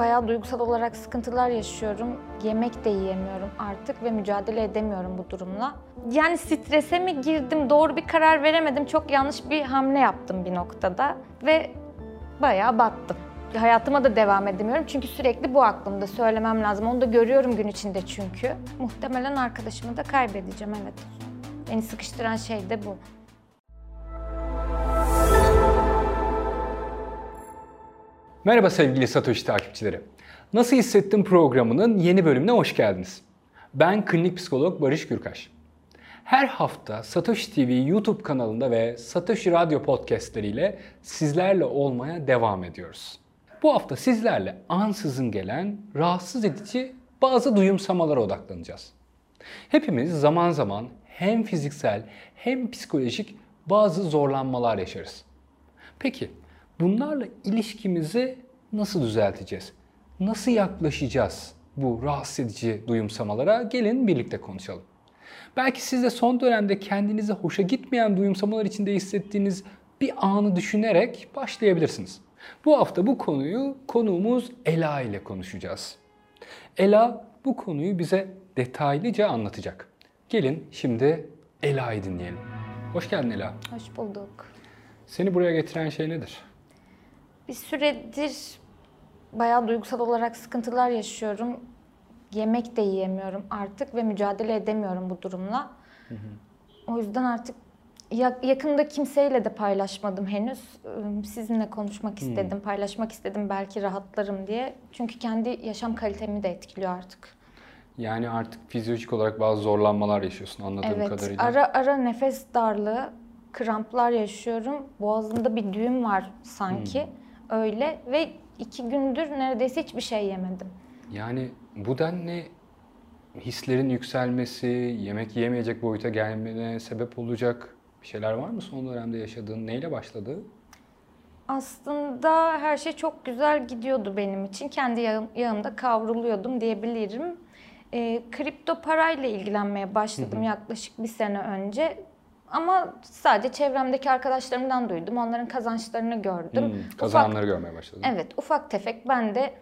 bayağı duygusal olarak sıkıntılar yaşıyorum. Yemek de yiyemiyorum artık ve mücadele edemiyorum bu durumla. Yani strese mi girdim, doğru bir karar veremedim. Çok yanlış bir hamle yaptım bir noktada ve bayağı battım. Hayatıma da devam edemiyorum çünkü sürekli bu aklımda söylemem lazım. Onu da görüyorum gün içinde çünkü. Muhtemelen arkadaşımı da kaybedeceğim evet. Beni sıkıştıran şey de bu. Merhaba sevgili Satoshi takipçileri. Nasıl Hissettim programının yeni bölümüne hoş geldiniz. Ben klinik psikolog Barış Gürkaş. Her hafta Satoshi TV YouTube kanalında ve Satoshi Radyo podcastleriyle sizlerle olmaya devam ediyoruz. Bu hafta sizlerle ansızın gelen rahatsız edici bazı duyumsamalara odaklanacağız. Hepimiz zaman zaman hem fiziksel hem psikolojik bazı zorlanmalar yaşarız. Peki bunlarla ilişkimizi nasıl düzelteceğiz? Nasıl yaklaşacağız bu rahatsız edici duyumsamalara? Gelin birlikte konuşalım. Belki siz de son dönemde kendinize hoşa gitmeyen duyumsamalar içinde hissettiğiniz bir anı düşünerek başlayabilirsiniz. Bu hafta bu konuyu konuğumuz Ela ile konuşacağız. Ela bu konuyu bize detaylıca anlatacak. Gelin şimdi Ela'yı dinleyelim. Hoş geldin Ela. Hoş bulduk. Seni buraya getiren şey nedir? Bir süredir bayağı duygusal olarak sıkıntılar yaşıyorum. Yemek de yiyemiyorum artık ve mücadele edemiyorum bu durumla. O yüzden artık ya- yakında kimseyle de paylaşmadım henüz. Sizinle konuşmak istedim, paylaşmak istedim belki rahatlarım diye. Çünkü kendi yaşam kalitemi de etkiliyor artık. Yani artık fizyolojik olarak bazı zorlanmalar yaşıyorsun anladığım Evet, kadarıyla. ara ara nefes darlığı, kramplar yaşıyorum. Boğazımda bir düğüm var sanki. Öyle ve iki gündür neredeyse hiçbir şey yemedim. Yani bu denli hislerin yükselmesi, yemek yiyemeyecek boyuta gelmene sebep olacak bir şeyler var mı son dönemde yaşadığın? Neyle başladı? Aslında her şey çok güzel gidiyordu benim için. Kendi yağım, yağımda kavruluyordum diyebilirim. Ee, kripto parayla ilgilenmeye başladım yaklaşık bir sene önce. Ama sadece çevremdeki arkadaşlarımdan duydum. Onların kazançlarını gördüm. Hmm, Ufak- kazananları görmeye başladın. Evet, ufak tefek ben de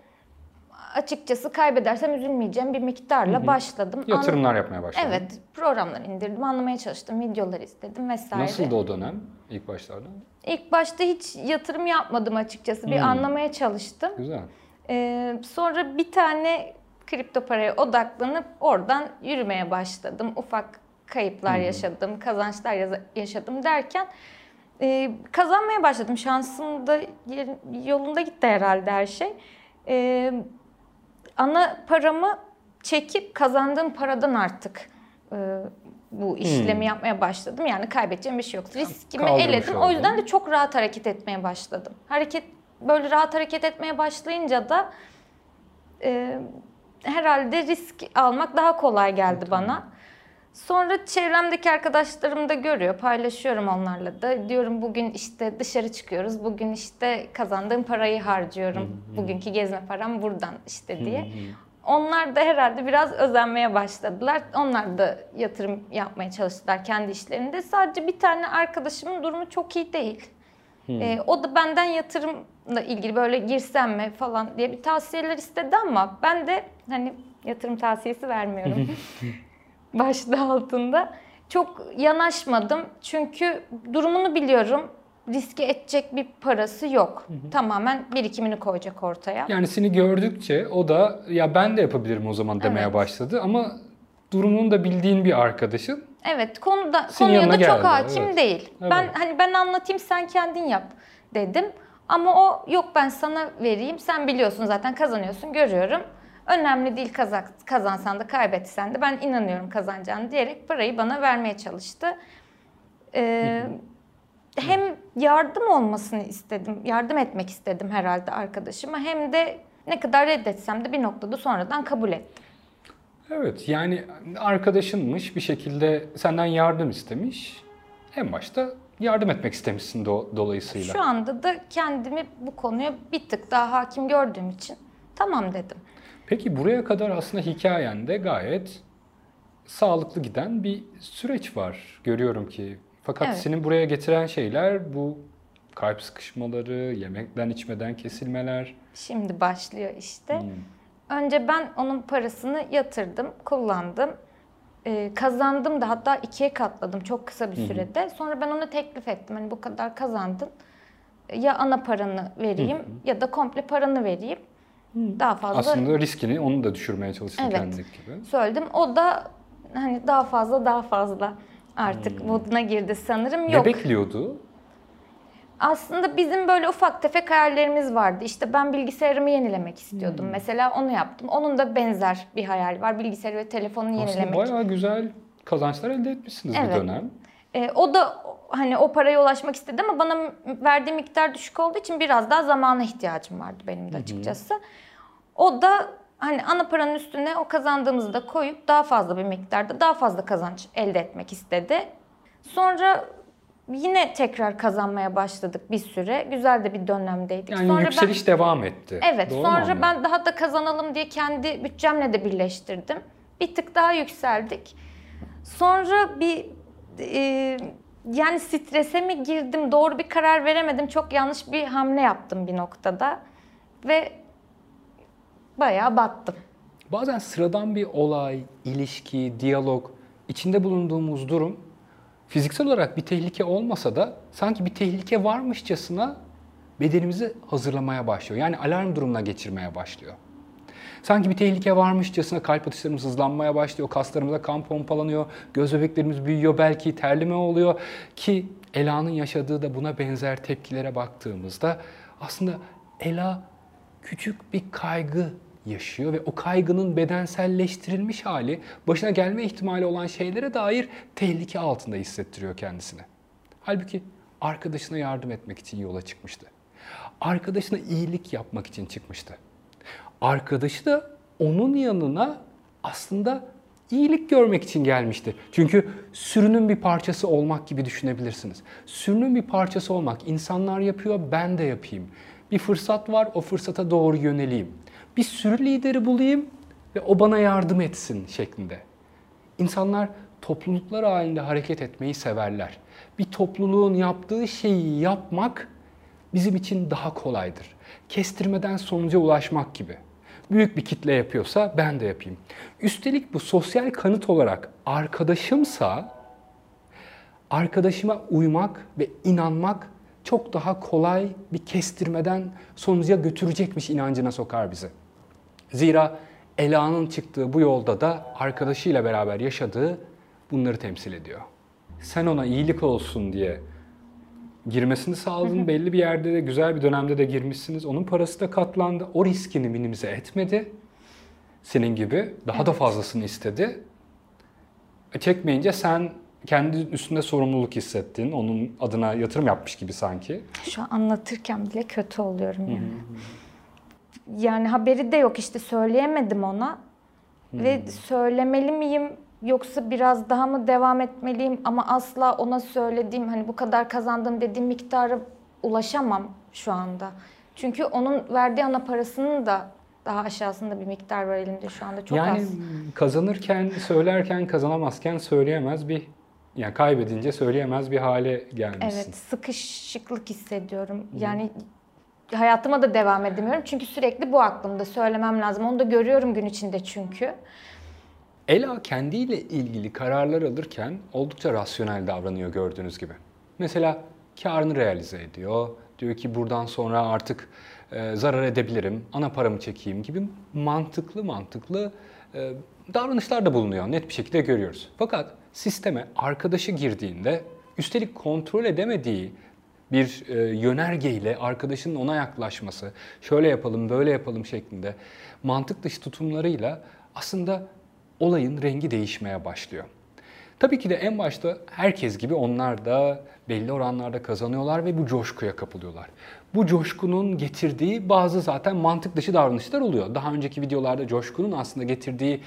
açıkçası kaybedersem üzülmeyeceğim bir miktarla başladım. An- Yatırımlar yapmaya başladın. Evet, programlar indirdim, anlamaya çalıştım, videolar izledim vesaire. Nasıldı o dönem ilk başlarda? İlk başta hiç yatırım yapmadım açıkçası. Bir Hmm. anlamaya çalıştım. Güzel. Ee, sonra bir tane kripto paraya odaklanıp oradan yürümeye başladım. Ufak kayıplar yaşadım, kazançlar yaşadım derken e, kazanmaya başladım. Şansım da yolunda gitti herhalde her şey. E, ana paramı çekip kazandığım paradan artık e, bu işlemi yapmaya başladım. Yani kaybedeceğim bir şey yoktu. Riskimi kaldırmış eledim. O oldun. yüzden de çok rahat hareket etmeye başladım. Hareket böyle rahat hareket etmeye başlayınca da e, herhalde risk almak daha kolay geldi bana. Sonra çevremdeki arkadaşlarım da görüyor, paylaşıyorum onlarla da. Diyorum bugün işte dışarı çıkıyoruz, bugün işte kazandığım parayı harcıyorum. Bugünkü gezme param buradan işte diye. Onlar da herhalde biraz özenmeye başladılar. Onlar da yatırım yapmaya çalıştılar kendi işlerinde. Sadece bir tane arkadaşımın durumu çok iyi değil. Ee, o da benden yatırımla ilgili böyle girsem mi falan diye bir tavsiyeler istedi ama ben de hani yatırım tavsiyesi vermiyorum. Başlığı altında. Çok yanaşmadım çünkü durumunu biliyorum. Riske edecek bir parası yok. Tamamen birikimini koyacak ortaya. Yani seni gördükçe o da ya ben de yapabilirim o zaman demeye Evet. başladı ama durumunu da bildiğin bir arkadaşın Evet, konuda Senin konuya da yanına çok geldi, hakim evet. değil. Evet. Ben hani ben anlatayım sen kendin yap dedim. Ama o yok ben sana vereyim. Sen biliyorsun zaten kazanıyorsun görüyorum. Önemli değil kazak, kazansan da kaybetsen de ben inanıyorum kazanacağını diyerek parayı bana vermeye çalıştı. Ee, hem yardım olmasını istedim, yardım etmek istedim herhalde arkadaşıma. Hem de ne kadar reddetsem de bir noktada sonradan kabul ettim. Evet yani arkadaşınmış bir şekilde senden yardım istemiş. En başta yardım etmek istemişsin do- dolayısıyla. Şu anda da kendimi bu konuya bir tık daha hakim gördüğüm için tamam dedim. Peki buraya kadar aslında hikayende gayet sağlıklı giden bir süreç var. Görüyorum ki. Fakat Evet. seni buraya getiren şeyler bu kalp sıkışmaları, yemekten içmeden kesilmeler. Şimdi başlıyor işte. Önce ben onun parasını yatırdım, kullandım. Ee, kazandım da hatta ikiye katladım çok kısa bir sürede. Sonra ben ona teklif ettim. Hani bu kadar kazandın. Ya ana paranı vereyim ya da komple paranı vereyim. Daha fazla Aslında riskini onu da düşürmeye çalıştın Evet. kendindeki gibi. söyledim. O da hani daha fazla daha fazla artık moduna girdi sanırım. Ne Yok. bekliyordu? Aslında bizim böyle ufak tefek hayallerimiz vardı. İşte ben bilgisayarımı yenilemek istiyordum. Hmm. Mesela onu yaptım. Onun da benzer bir hayal var. Bilgisayarı ve telefonunu Aslında yenilemek. bayağı güzel kazançlar elde etmişsiniz bir Evet. dönem. Ee, o da hani o paraya ulaşmak istedi ama bana verdiği miktar düşük olduğu için biraz daha zamana ihtiyacım vardı benim de açıkçası. O da hani ana paranın üstüne o kazandığımızı da koyup daha fazla bir miktarda daha fazla kazanç elde etmek istedi. Sonra yine tekrar kazanmaya başladık bir süre. Güzel de bir dönemdeydik. Yani sonra yükseliş devam etti. Evet, Doğru sonra ben daha da kazanalım diye kendi bütçemle de birleştirdim. Bir tık daha yükseldik. Sonra bir e, yani strese mi girdim, doğru bir karar veremedim. Çok yanlış bir hamle yaptım bir noktada ve bayağı battım. Bazen sıradan bir olay, ilişki, diyalog, içinde bulunduğumuz durum fiziksel olarak bir tehlike olmasa da sanki bir tehlike varmışçasına bedenimizi hazırlamaya başlıyor. Yani alarm durumuna geçirmeye başlıyor. Sanki bir tehlike varmışçasına kalp atışlarımız hızlanmaya başlıyor, kaslarımıza kan pompalanıyor, göz bebeklerimiz büyüyor, belki terleme oluyor ki Ela'nın yaşadığı da buna benzer tepkilere baktığımızda aslında Ela küçük bir kaygı yaşıyor ve o kaygının bedenselleştirilmiş hali başına gelme ihtimali olan şeylere dair tehlike altında hissettiriyor kendisini. Halbuki arkadaşına yardım etmek için yola çıkmıştı. Arkadaşına iyilik yapmak için çıkmıştı. Arkadaşı da onun yanına aslında iyilik görmek için gelmişti. Çünkü sürünün bir parçası olmak gibi düşünebilirsiniz. Sürünün bir parçası olmak, insanlar yapıyor, ben de yapayım. Bir fırsat var, o fırsata doğru yöneleyim. Bir sürü lideri bulayım ve o bana yardım etsin şeklinde. İnsanlar topluluklar halinde hareket etmeyi severler. Bir topluluğun yaptığı şeyi yapmak bizim için daha kolaydır. Kestirmeden sonuca ulaşmak gibi. Büyük bir kitle yapıyorsa ben de yapayım. Üstelik bu sosyal kanıt olarak arkadaşımsa arkadaşıma uymak ve inanmak çok daha kolay bir kestirmeden sonuca götürecekmiş inancına sokar bizi. Zira Ela'nın çıktığı bu yolda da arkadaşıyla beraber yaşadığı bunları temsil ediyor. Sen ona iyilik olsun diye girmesini sağladın. Belli bir yerde de güzel bir dönemde de girmişsiniz. Onun parası da katlandı. O riskini minimize etmedi. Senin gibi daha da fazlasını istedi. E, Çekmeyince sen kendi üstünde sorumluluk hissettin. Onun adına yatırım yapmış gibi sanki. Şu an anlatırken bile kötü oluyorum yani. Yani haberi de yok işte söyleyemedim ona. Ve söylemeli miyim yoksa biraz daha mı devam etmeliyim ama asla ona söylediğim hani bu kadar kazandım dediğim miktara ulaşamam şu anda. Çünkü onun verdiği ana parasının da daha aşağısında bir miktar var elimde şu anda çok yani az. kazanırken, söylerken, kazanamazken söyleyemez bir yani kaybedince söyleyemez bir hale gelmişsin. Evet, sıkışıklık hissediyorum. Yani hayatıma da devam edemiyorum. Çünkü sürekli bu aklımda söylemem lazım. Onu da görüyorum gün içinde çünkü. Ela kendiyle ilgili kararlar alırken oldukça rasyonel davranıyor gördüğünüz gibi. Mesela karını realize ediyor. Diyor ki buradan sonra artık e, zarar edebilirim, ana paramı çekeyim gibi mantıklı mantıklı e, davranışlar da bulunuyor. Net bir şekilde görüyoruz. Fakat sisteme arkadaşı girdiğinde üstelik kontrol edemediği bir e, yönergeyle arkadaşının ona yaklaşması, şöyle yapalım, böyle yapalım şeklinde mantık dışı tutumlarıyla aslında olayın rengi değişmeye başlıyor. Tabii ki de en başta herkes gibi onlar da belli oranlarda kazanıyorlar ve bu coşkuya kapılıyorlar. Bu coşkunun getirdiği bazı zaten mantık dışı davranışlar oluyor. Daha önceki videolarda coşkunun aslında getirdiği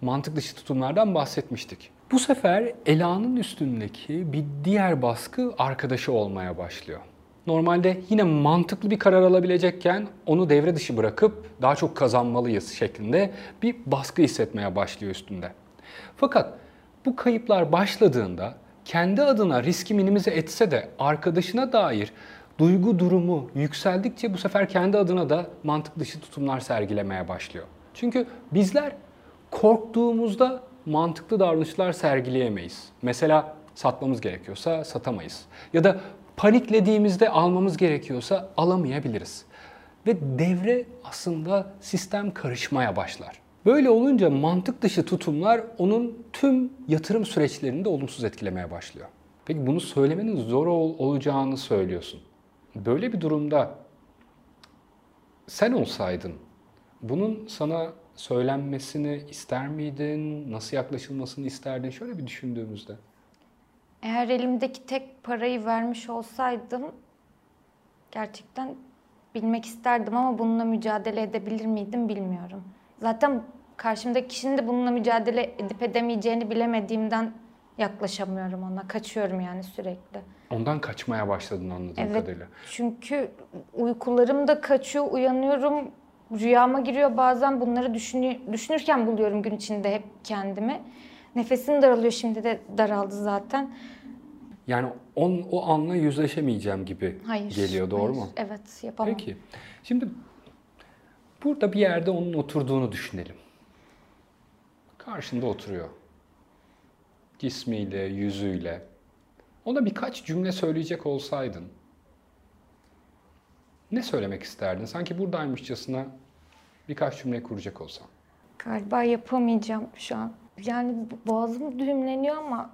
mantık dışı tutumlardan bahsetmiştik. Bu sefer Ela'nın üstündeki bir diğer baskı arkadaşı olmaya başlıyor. Normalde yine mantıklı bir karar alabilecekken onu devre dışı bırakıp daha çok kazanmalıyız şeklinde bir baskı hissetmeye başlıyor üstünde. Fakat bu kayıplar başladığında kendi adına riski minimize etse de arkadaşına dair duygu durumu yükseldikçe bu sefer kendi adına da mantık dışı tutumlar sergilemeye başlıyor. Çünkü bizler korktuğumuzda mantıklı davranışlar sergileyemeyiz. Mesela satmamız gerekiyorsa satamayız. Ya da paniklediğimizde almamız gerekiyorsa alamayabiliriz. Ve devre aslında sistem karışmaya başlar. Böyle olunca mantık dışı tutumlar onun tüm yatırım süreçlerini de olumsuz etkilemeye başlıyor. Peki bunu söylemenin zor ol- olacağını söylüyorsun. Böyle bir durumda sen olsaydın bunun sana söylenmesini ister miydin? Nasıl yaklaşılmasını isterdin? Şöyle bir düşündüğümüzde. Eğer elimdeki tek parayı vermiş olsaydım gerçekten bilmek isterdim ama bununla mücadele edebilir miydim bilmiyorum. Zaten karşımdaki kişinin de bununla mücadele edip edemeyeceğini bilemediğimden yaklaşamıyorum ona. Kaçıyorum yani sürekli. Ondan kaçmaya başladın anladığım Evet. kadarıyla. Çünkü uykularım da kaçıyor, uyanıyorum. Rüyama giriyor bazen bunları düşünü- düşünürken buluyorum gün içinde hep kendimi. Nefesim daralıyor şimdi de daraldı zaten. Yani on, o anla yüzleşemeyeceğim gibi Hayır. geliyor doğru hayır. mu? Evet yapamam. Peki. Şimdi burada bir yerde onun oturduğunu düşünelim. Karşında oturuyor. Cismiyle, yüzüyle. Ona birkaç cümle söyleyecek olsaydın ne söylemek isterdin? Sanki buradaymışçasına birkaç cümle kuracak olsan. Galiba yapamayacağım şu an. Yani boğazım düğümleniyor ama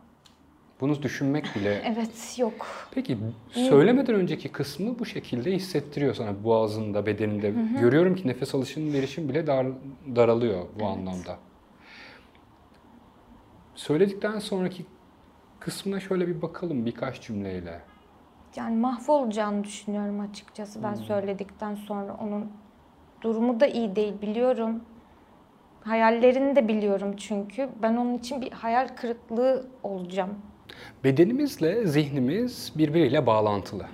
Bunu düşünmek bile evet yok. Peki söylemeden önceki kısmı bu şekilde hissettiriyor sana boğazında, bedeninde. Görüyorum ki nefes alışın, verişin bile dar, daralıyor bu anlamda. Söyledikten sonraki kısmına şöyle bir bakalım birkaç cümleyle. Yani mahvolacağını düşünüyorum açıkçası ben söyledikten sonra onun durumu da iyi değil biliyorum. Hayallerini de biliyorum çünkü. Ben onun için bir hayal kırıklığı olacağım. Bedenimizle zihnimiz birbiriyle bağlantılı.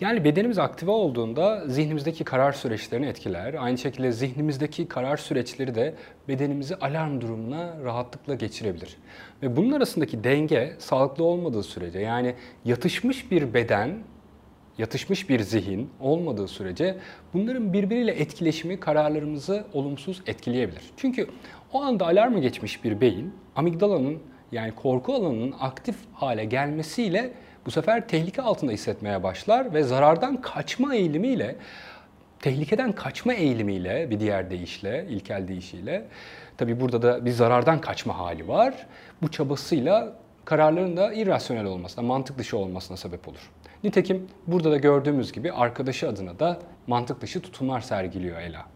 Yani bedenimiz aktive olduğunda zihnimizdeki karar süreçlerini etkiler. Aynı şekilde zihnimizdeki karar süreçleri de bedenimizi alarm durumuna rahatlıkla geçirebilir. Ve bunun arasındaki denge sağlıklı olmadığı sürece yani yatışmış bir beden, yatışmış bir zihin olmadığı sürece bunların birbiriyle etkileşimi kararlarımızı olumsuz etkileyebilir. Çünkü o anda alarmı geçmiş bir beyin amigdalanın yani korku alanının aktif hale gelmesiyle bu sefer tehlike altında hissetmeye başlar ve zarardan kaçma eğilimiyle tehlikeden kaçma eğilimiyle bir diğer deyişle, ilkel deyişiyle tabi burada da bir zarardan kaçma hali var. Bu çabasıyla kararların da irrasyonel olmasına, mantık dışı olmasına sebep olur. Nitekim burada da gördüğümüz gibi arkadaşı adına da mantık dışı tutumlar sergiliyor Ela.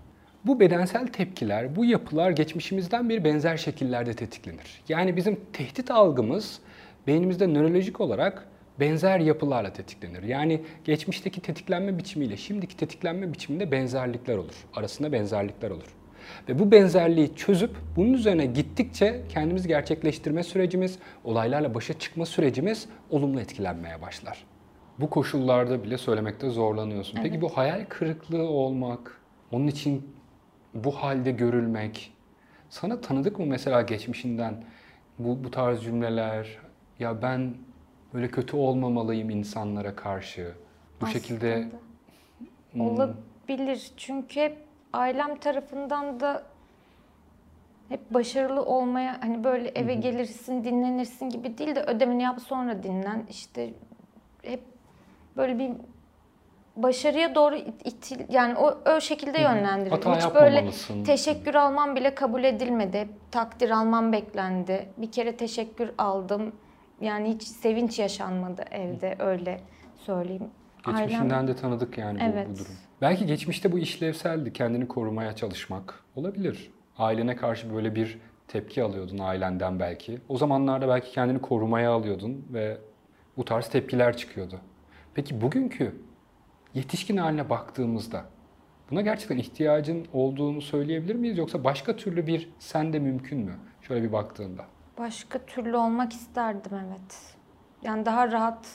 Bu bedensel tepkiler, bu yapılar geçmişimizden bir benzer şekillerde tetiklenir. Yani bizim tehdit algımız beynimizde nörolojik olarak benzer yapılarla tetiklenir. Yani geçmişteki tetiklenme biçimiyle şimdiki tetiklenme biçiminde benzerlikler olur. Arasında benzerlikler olur. Ve bu benzerliği çözüp bunun üzerine gittikçe kendimizi gerçekleştirme sürecimiz, olaylarla başa çıkma sürecimiz olumlu etkilenmeye başlar. Bu koşullarda bile söylemekte zorlanıyorsun. Peki bu hayal kırıklığı olmak, onun için bu halde görülmek sana tanıdık mı mesela geçmişinden bu, bu tarz cümleler? Ya ben böyle kötü olmamalıyım insanlara karşı. Bu şekilde Aslında. hmm, Olabilir. Çünkü hep ailem tarafından da hep başarılı olmaya hani böyle eve gelirsin dinlenirsin gibi değil de ödemeni yap sonra dinlen. İşte hep böyle bir başarıya doğru it- itil yani o o şekilde yönlendirildi. Hata Hiç böyle teşekkür almam bile kabul edilmedi. Takdir almam beklendi. Bir kere teşekkür aldım. Yani hiç sevinç yaşanmadı evde öyle söyleyeyim. Ailem- Geçmişinden de tanıdık yani bu- bu, Evet. durum. Belki geçmişte bu işlevseldi. Kendini korumaya çalışmak olabilir. Ailene karşı böyle bir tepki alıyordun ailenden belki. O zamanlarda belki kendini korumaya alıyordun ve bu tarz tepkiler çıkıyordu. Peki bugünkü yetişkin haline baktığımızda buna gerçekten ihtiyacın olduğunu söyleyebilir miyiz? Yoksa başka türlü bir sende mümkün mü? Şöyle bir baktığında. Başka türlü olmak isterdim evet. Yani daha rahat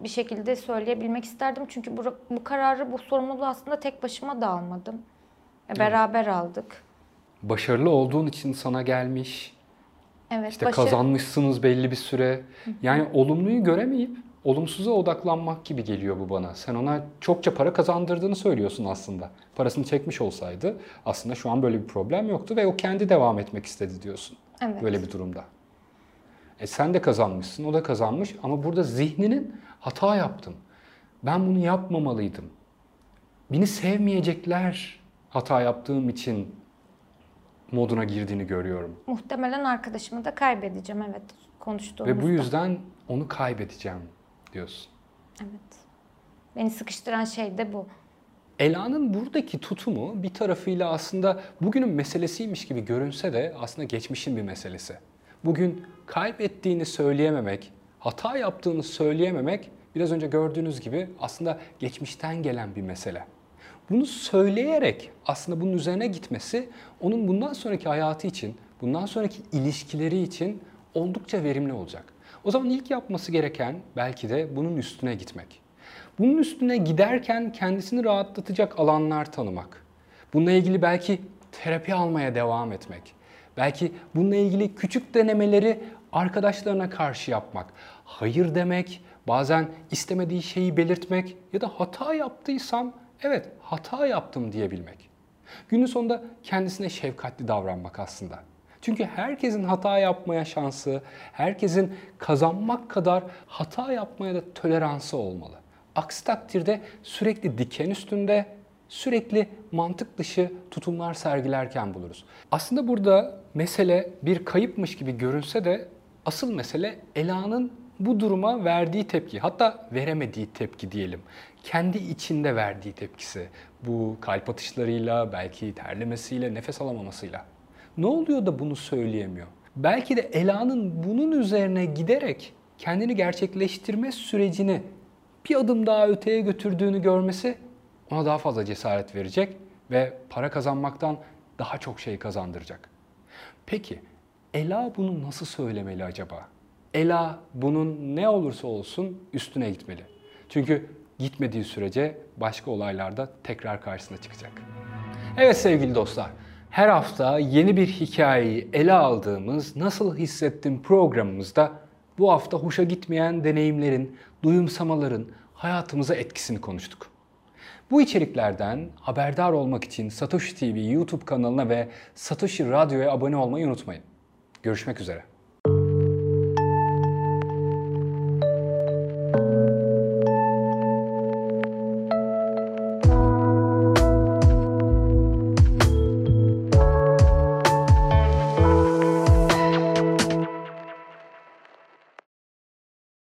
bir şekilde söyleyebilmek isterdim. Çünkü bu, bu kararı, bu sorumluluğu aslında tek başıma da almadım. E, Beraber aldık. Başarılı olduğun için sana gelmiş, Evet, İşte başarı- kazanmışsınız belli bir süre. Yani olumluyu göremeyip olumsuza odaklanmak gibi geliyor bu bana. Sen ona çokça para kazandırdığını söylüyorsun aslında. Parasını çekmiş olsaydı aslında şu an böyle bir problem yoktu ve o kendi devam etmek istedi diyorsun. Evet. Böyle bir durumda. E sen de kazanmışsın, o da kazanmış ama burada zihninin hata yaptım. Ben bunu yapmamalıydım. Beni sevmeyecekler hata yaptığım için moduna girdiğini görüyorum. Muhtemelen arkadaşımı da kaybedeceğim evet konuştuğumuzda. Ve bu yüzden onu kaybedeceğim diyorsun. Evet. Beni sıkıştıran şey de bu. Ela'nın buradaki tutumu bir tarafıyla aslında bugünün meselesiymiş gibi görünse de aslında geçmişin bir meselesi. Bugün kaybettiğini söyleyememek, hata yaptığını söyleyememek biraz önce gördüğünüz gibi aslında geçmişten gelen bir mesele. Bunu söyleyerek aslında bunun üzerine gitmesi onun bundan sonraki hayatı için, bundan sonraki ilişkileri için oldukça verimli olacak. O zaman ilk yapması gereken belki de bunun üstüne gitmek. Bunun üstüne giderken kendisini rahatlatacak alanlar tanımak. Bununla ilgili belki terapi almaya devam etmek. Belki bununla ilgili küçük denemeleri arkadaşlarına karşı yapmak. Hayır demek, bazen istemediği şeyi belirtmek ya da hata yaptıysam evet hata yaptım diyebilmek. Günün sonunda kendisine şefkatli davranmak aslında. Çünkü herkesin hata yapmaya şansı, herkesin kazanmak kadar hata yapmaya da toleransı olmalı. Aksi takdirde sürekli diken üstünde, sürekli mantık dışı tutumlar sergilerken buluruz. Aslında burada mesele bir kayıpmış gibi görünse de asıl mesele Ela'nın bu duruma verdiği tepki, hatta veremediği tepki diyelim. Kendi içinde verdiği tepkisi. Bu kalp atışlarıyla, belki terlemesiyle, nefes alamamasıyla. Ne oluyor da bunu söyleyemiyor? Belki de Ela'nın bunun üzerine giderek kendini gerçekleştirme sürecini bir adım daha öteye götürdüğünü görmesi ona daha fazla cesaret verecek ve para kazanmaktan daha çok şey kazandıracak. Peki Ela bunu nasıl söylemeli acaba? Ela bunun ne olursa olsun üstüne gitmeli. Çünkü gitmediği sürece başka olaylarda tekrar karşısına çıkacak. Evet sevgili dostlar, her hafta yeni bir hikayeyi ele aldığımız Nasıl Hissettim programımızda bu hafta hoşa gitmeyen deneyimlerin, duyumsamaların hayatımıza etkisini konuştuk. Bu içeriklerden haberdar olmak için Satoshi TV YouTube kanalına ve Satoshi Radyo'ya abone olmayı unutmayın. Görüşmek üzere.